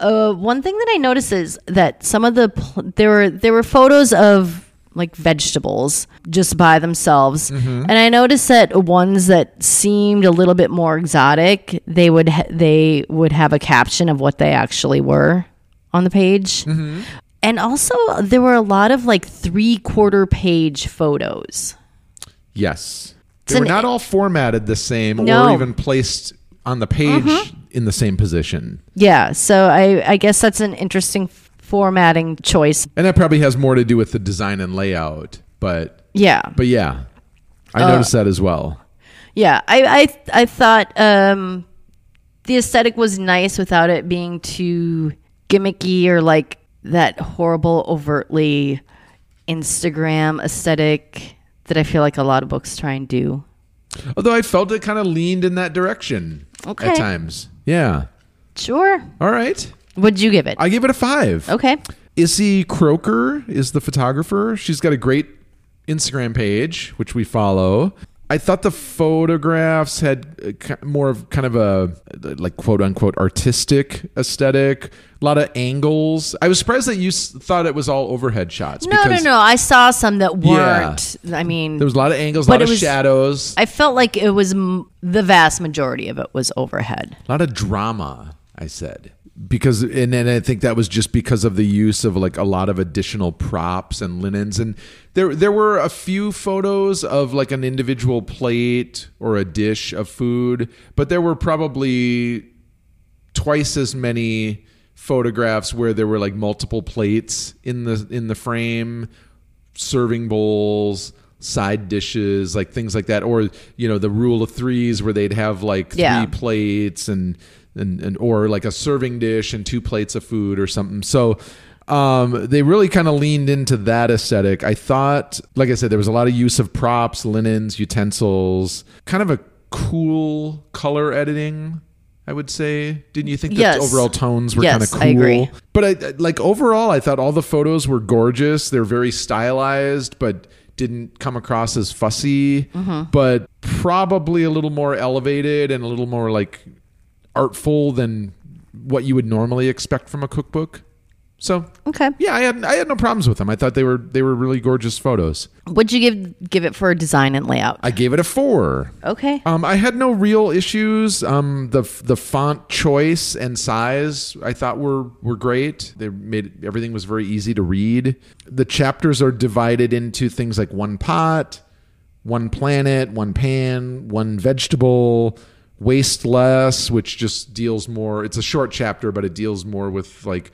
Uh, one thing that I noticed is that some of the pl- there were there were photos of like vegetables just by themselves, and I noticed that ones that seemed a little bit more exotic, they would ha- they would have a caption of what they actually were on the page, and also there were a lot of like three quarter page photos. Yes. They were not all formatted the same No. Mm-hmm. or even placed on the page in the same position. Yeah, so I I guess that's an interesting formatting choice. And that probably has more to do with the design and layout. But Yeah, but yeah. I Uh, noticed that as well. Yeah, I I I thought um, the aesthetic was nice without it being too gimmicky or like that horrible, overtly Instagram aesthetic that I feel like a lot of books try and do. Although I felt it kind of leaned in that direction Okay. at times. Yeah. Sure. All right. What'd you give it? I give it a five. okay. Issy Croker is the photographer. She's got a great Instagram page, which we follow. I thought the photographs had uh, more of kind of a like quote unquote artistic aesthetic, a lot of angles. I was surprised that you thought it was all overhead shots. No, no, no. I saw some that weren't. I mean, There was a lot of angles, a lot of was- shadows, I felt like it was m- the vast majority of it was overhead. a lot of drama. I said because, and then I think that was just because of the use of like a lot of additional props and linens, and there there were a few photos of like an individual plate or a dish of food, but there were probably twice as many photographs where there were like multiple plates in the in the frame serving bowls side dishes like things like that or you know the rule of threes where they'd have like three Yeah. plates and, and and or like a serving dish and two plates of food or something so um, they really kind of leaned into that aesthetic. I thought, like I said, there was a lot of use of props, linens, utensils, kind of a cool color editing. I would say. Didn't you think that Yes. the overall tones were Yes, kind of cool? I agree. But I like overall, I thought all the photos were gorgeous. They're very stylized, but didn't come across as fussy. Mm-hmm. But probably a little more elevated and a little more like artful than what you would normally expect from a cookbook. So Okay. yeah, I had I had no problems with them. I thought they were they were really gorgeous photos. What'd you give give it for design and layout? I gave it a four. okay. Um, I had no real issues. Um, the the font choice and size I thought were were great. They made everything was very easy to read. The chapters are divided into things like one pot, one planet, one pan, one vegetable, waste less, which just deals more. It's a short chapter, but it deals more with like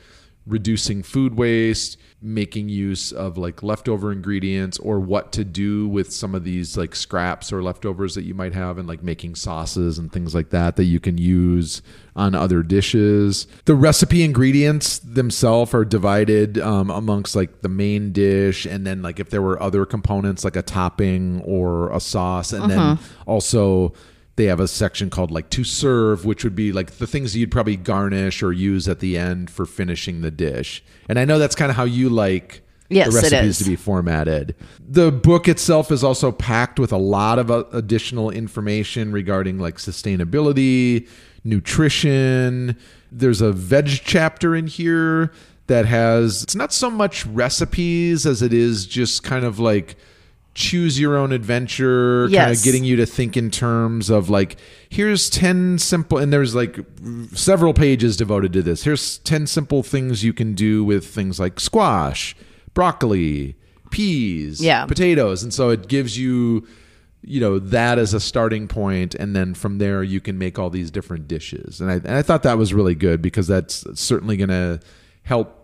reducing food waste, making use of like leftover ingredients or what to do with some of these like scraps or leftovers that you might have and like making sauces and things like that that you can use on other dishes. The recipe ingredients themselves are divided um, amongst like the main dish and then like if there were other components like a topping or a sauce and then also they have a section called like to serve which would be like the things you'd probably garnish or use at the end for finishing the dish. And i know that's kind of how you like Yes, the recipes to be formatted. The book itself is also packed with a lot of uh, additional information regarding like sustainability nutrition. There's a veg chapter in here that has it's not so much recipes as it is just kind of like choose your own adventure kind of getting you to think in terms of like here's 10 simple and there's like several pages devoted to this. Here's 10 simple things you can do with things like squash broccoli peas Yeah. potatoes. And so it gives you you know that as a starting point and then from there you can make all these different dishes. And i, and I thought that was really good because that's certainly going to help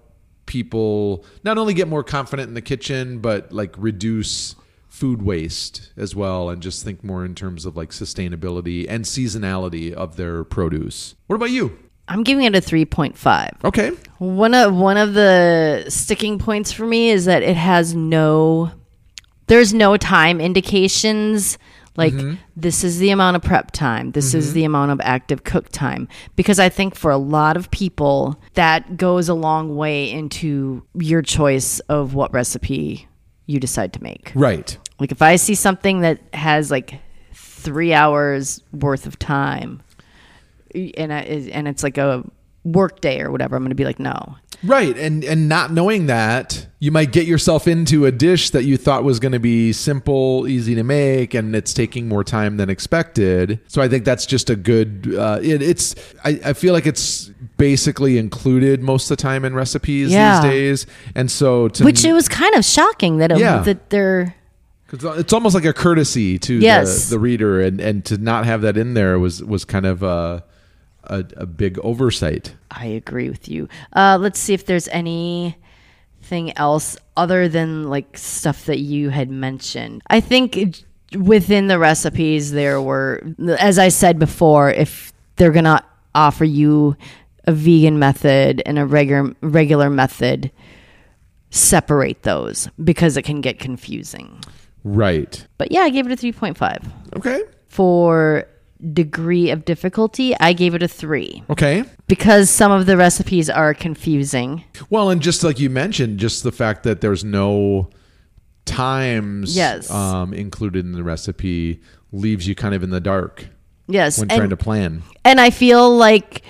people not only get more confident in the kitchen but like reduce food waste as well and just think more in terms of like sustainability and seasonality of their produce. What about you? I'm giving it a 3.5. okay. One of one of the sticking points for me is that it has no there's no time indications. Like mm-hmm. this is the amount of prep time. This is mm-hmm. the amount of active cook time. Because i think for a lot of people that goes a long way into your choice of what recipe you decide to make. Right like if i see something that has like 3 hours worth of time and I, and it's like a work day or whatever i'm going to be like no Right, and and not knowing that, you might get yourself into a dish that you thought was going to be simple, easy to make, and it's taking more time than expected. So I think that's just a good. Uh, it, it's I, I feel like it's basically included most of the time in recipes Yeah. these days, and so to which it was kind of shocking that it, Yeah. that they're 'cause it's almost like a courtesy to Yes. the, the reader, and and to not have that in there was was kind of a a, a big oversight. I agree with you. Uh, let's see if there's anything else other than like stuff that you had mentioned. I think within the recipes there were, as I said before, if they're gonna offer you a vegan method and a regular regular method, separate those because it can get confusing. Right. But yeah, I gave it a three point five Okay. for degree of difficulty. I gave it a three Okay. because some of the recipes are confusing. Well, and just like you mentioned, just the fact that there's no times Yes. um, included in the recipe leaves you kind of in the dark Yes, when trying to plan. and I feel like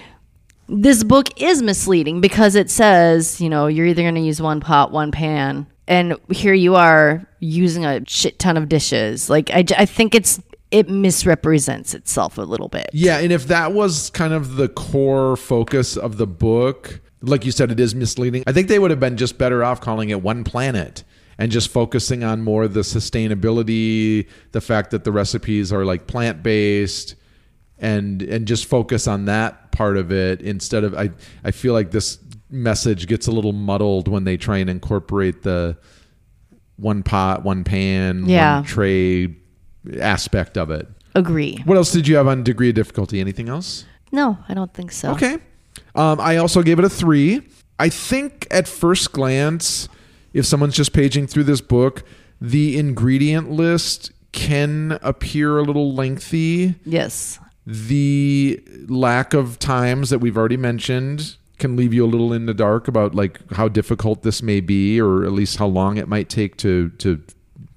this book is misleading because it says, you know, you're either going to use one pot, one pan, and here you are using a shit ton of dishes. Like I, I think it's it misrepresents itself a little bit. Yeah, and if that was kind of the core focus of the book, like you said, it is misleading. I think they would have been just better off calling it One Planet and just focusing on more the sustainability, the fact that the recipes are like plant based, and and just focus on that part of it instead of I I feel like this message gets a little muddled when they try and incorporate the one pot, one pan, Yeah. one tray aspect of it. Agree. What else did you have on degree of difficulty? Anything else? No, I don't think so. Okay. Um, I also gave it a three. I think at first glance, if someone's just paging through this book, the ingredient list can appear a little lengthy. Yes. The lack of times that we've already mentioned can leave you a little in the dark about like how difficult this may be or at least how long it might take to to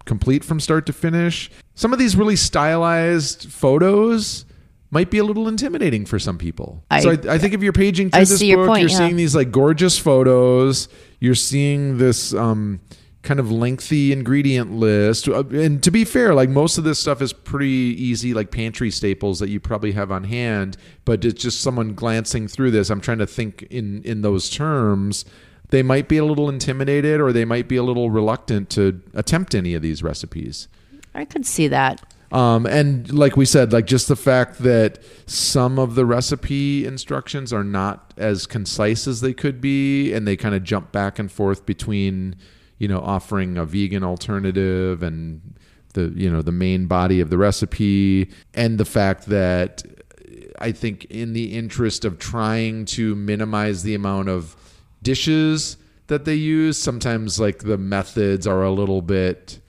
complete from start to finish. Some of these really stylized photos might be a little intimidating for some people. I- so I, I think if you're paging through I this book, point, you're yeah. seeing these like gorgeous photos. You're seeing this um, kind of lengthy ingredient list. Uh, And to be fair, like most of this stuff is pretty easy, like pantry staples that you probably have on hand. But it's just someone glancing through this. I'm trying to think in in those terms. They might be a little intimidated, or they might be a little reluctant to attempt any of these recipes. I could see that. Um, and like we said, like just the fact that some of the recipe instructions are not as concise as they could be, and they kind of jump back and forth between, you know, offering a vegan alternative and the you know the main body of the recipe, and the fact that I think in the interest of trying to minimize the amount of dishes that they use, sometimes like the methods are a little bit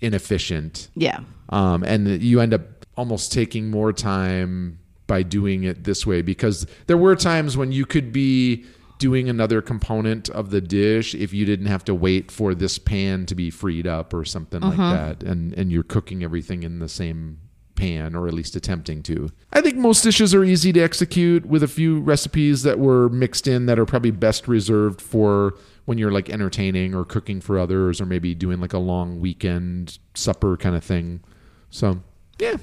inefficient Yeah. um, and you end up almost taking more time by doing it this way because there were times when you could be doing another component of the dish if you didn't have to wait for this pan to be freed up or something like that and and you're cooking everything in the same pan, or at least attempting to. I think most dishes are easy to execute with a few recipes that were mixed in that are probably best reserved for when you're like entertaining or cooking for others, or maybe doing like a long weekend supper kind of thing. So, yeah.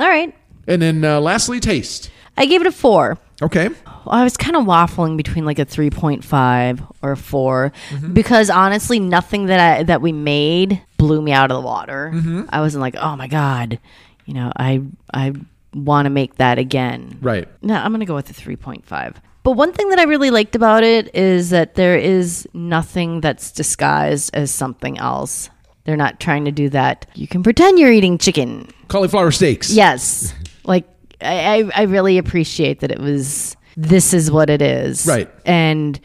All right. And then uh, lastly, taste. I gave it a four. Okay. I was kind of waffling between like a 3.5 or a 4 mm-hmm. because honestly nothing that I that we made blew me out of the water. Mm-hmm. I wasn't like, "Oh my god, you know, I I want to make that again." Right. No, I'm going to go with the 3.5. But one thing that I really liked about it is that there is nothing that's disguised as something else. They're not trying to do that. You can pretend you're eating chicken. Cauliflower steaks. Yes. like I, I really appreciate that it was this is what it is. Right. And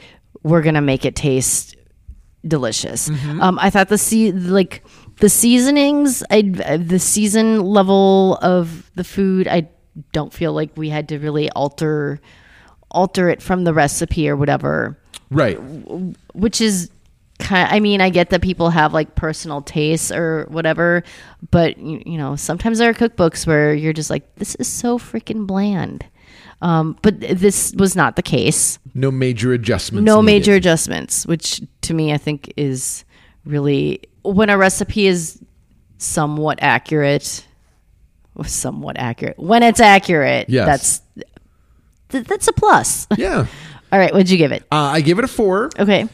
we're gonna make it taste delicious. Mm-hmm. Um, I thought the sea like the seasonings, I the season level of the food, I don't feel like we had to really alter alter it from the recipe or whatever Right. which is kind I mean, I get that people have like personal tastes or whatever, but you, you know, sometimes there are cookbooks where you're just like, this is so freaking bland. Um, but this was not the case. No major adjustments. No needed. major adjustments, which to me I think is really when a recipe is somewhat accurate. Somewhat accurate. When it's accurate, Yes. that's th- that's a plus. Yeah. All right, what'd you give it? Uh, I give it a four. Okay.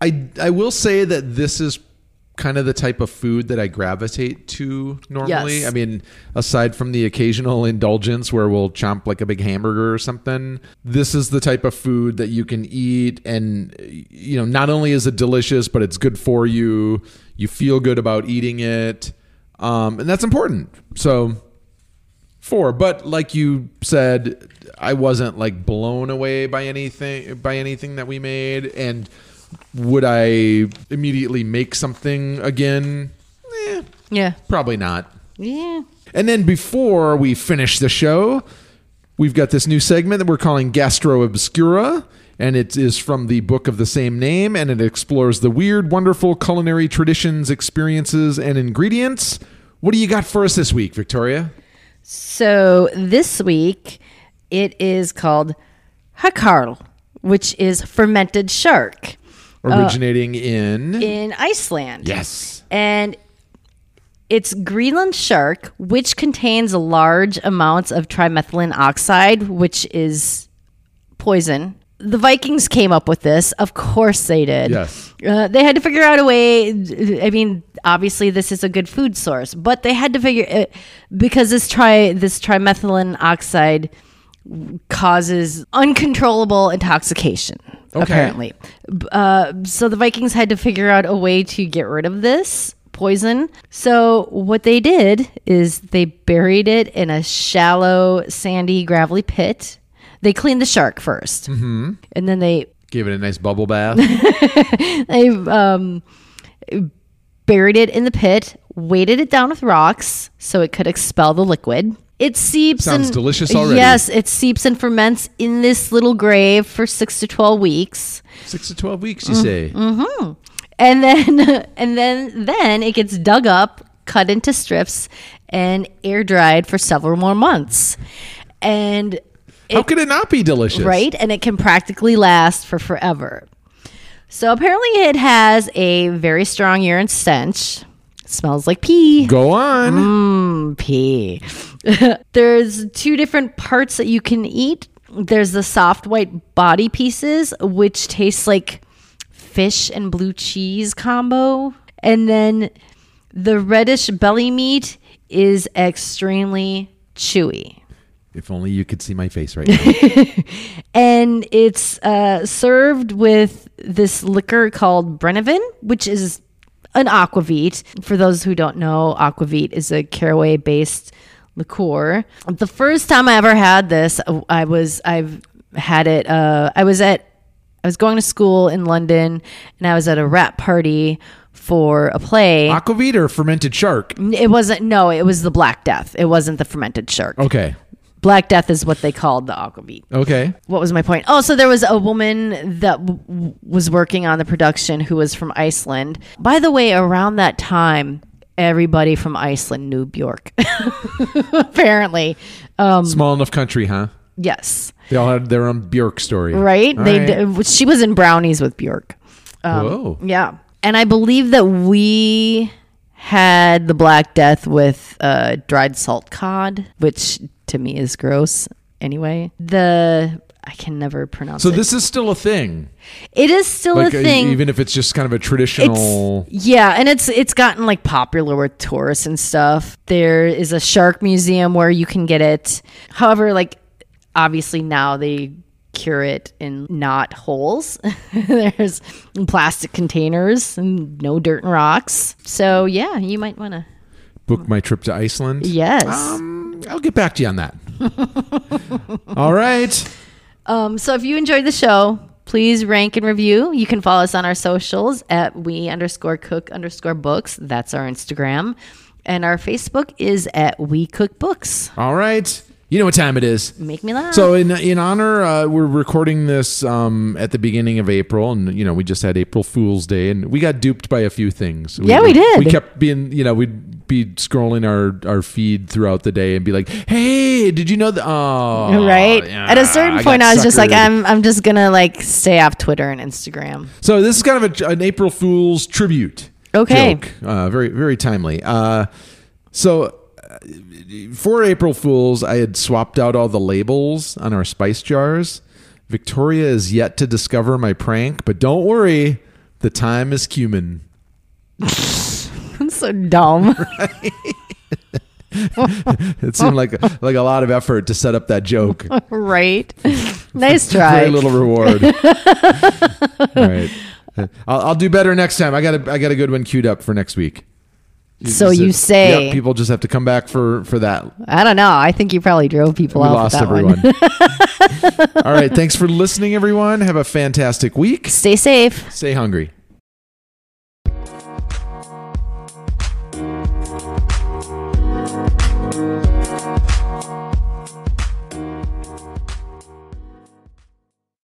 I I will say that this is kind of the type of food that I gravitate to normally. Yes. I mean, aside from the occasional indulgence where we'll chomp like a big hamburger or something, this is the type of food that you can eat and you know, not only is it delicious, but it's good for you. You feel good about eating it. Um, and that's important. So four but like you said i wasn't like blown away by anything by anything that we made and would i immediately make something again? Eh, Yeah. probably not. Yeah. and then before we finish the show we've got this new segment that we're calling gastro obscura and it is from the book of the same name and it explores the weird wonderful culinary traditions experiences and ingredients. What do you got for us this week victoria? So this week it is called hakarl, which is fermented shark originating in in Iceland. yes And it's Greenland shark, which contains large amounts of trimethylene oxide, which is poison. The Vikings came up with this. Of course they did. Yes. Uh, they had to figure out a way. I mean, obviously this is a good food source, but they had to figure it because this tri this trimethylene oxide causes uncontrollable intoxication. Okay. Apparently, uh, so the Vikings had to figure out a way to get rid of this poison. So what they did is they buried it in a shallow, sandy, gravelly pit. They cleaned the shark 1st mm-hmm. and then they Gave it a nice bubble bath. they um, buried it in the pit, weighted it down with rocks so it could expel the liquid. It seeps Sounds and delicious already. Yes, it seeps and ferments in this little grave for six to twelve weeks, Six to twelve weeks, Mm, you say? and then and then then it gets dug up, cut into strips, and air dried for several more months. And How could it not be delicious? right? And it can practically last for forever. So apparently, it has a very strong urine stench. Smells like pee. Go on. Mm, pee. There's two different parts that you can eat. There's the soft white body pieces, which tastes like fish and blue cheese combo. And then the reddish belly meat is extremely chewy. If only you could see my face right now. and it's uh, served with this liquor called Brennivin, which is an aquavit. For those who don't know, aquavit is a caraway based liqueur. The first time I ever had this, I was I've had it. Uh, I was at I was going to school in London, and I was at a rap party for a play. Aquavit or fermented shark? It wasn't. No, it was the Black Death. It wasn't the fermented shark. Okay. Black Death is what they called the aquavit Okay. what was my point? Oh, so there was a woman that w- was working on the production who was from Iceland. By the way, around that time, everybody from Iceland knew Bjork. Apparently, Small enough country, huh? yes, They all had their own Bjork story. right. All they right. d- she was in Brownies with Bjork. Whoa. Yeah. And I believe that we had the Black Death with uh, dried salt cod, which to me is gross anyway. The I can never pronounce it. So it. this is still a thing. it is still Like a uh, thing. even if it's just kind of a traditional It's, yeah, and it's it's gotten like popular with tourists and stuff. There is a shark museum where you can get it. However, like obviously now they cure it in not holes. There's plastic containers and no dirt and rocks. So yeah, you might want to. book my trip to Iceland. Yes. Um, I'll get back to you on that. all right. Um, so if you enjoyed the show, please rank and review. You can follow us on our socials at we underscore cook underscore books. That's our Instagram. And our Facebook is at we cook books. All right. You know what time it is. Make me laugh. So in in honor, uh, we're recording this um, at the beginning of April, and you know we just had April Fool's Day, and we got duped by a few things. Yeah, we did. We kept being, you know, we'd be scrolling our our feed throughout the day and be like, "Hey, did you know that?" Oh, right. yeah, At a certain got point, I was just like. I'm, I'm just gonna like stay off Twitter and Instagram. So this is kind of a, an April Fool's tribute. Okay. Joke. Uh, very very timely. Uh, so for April Fools, I had swapped out all the labels on our spice jars. Victoria is yet to discover my prank, but don't worry, the time is cumin. I'm so dumb. It seemed like like a lot of effort to set up that joke. right. nice try. Very little reward. all right. I'll, I'll do better next time. I got a I got a good one queued up for next week. So you Yep, say. people just have to come back for for that. I don't know. I think you probably drove people We off lost everyone. one. All right. Thanks for listening, everyone. Have a fantastic week. Stay safe. Stay hungry.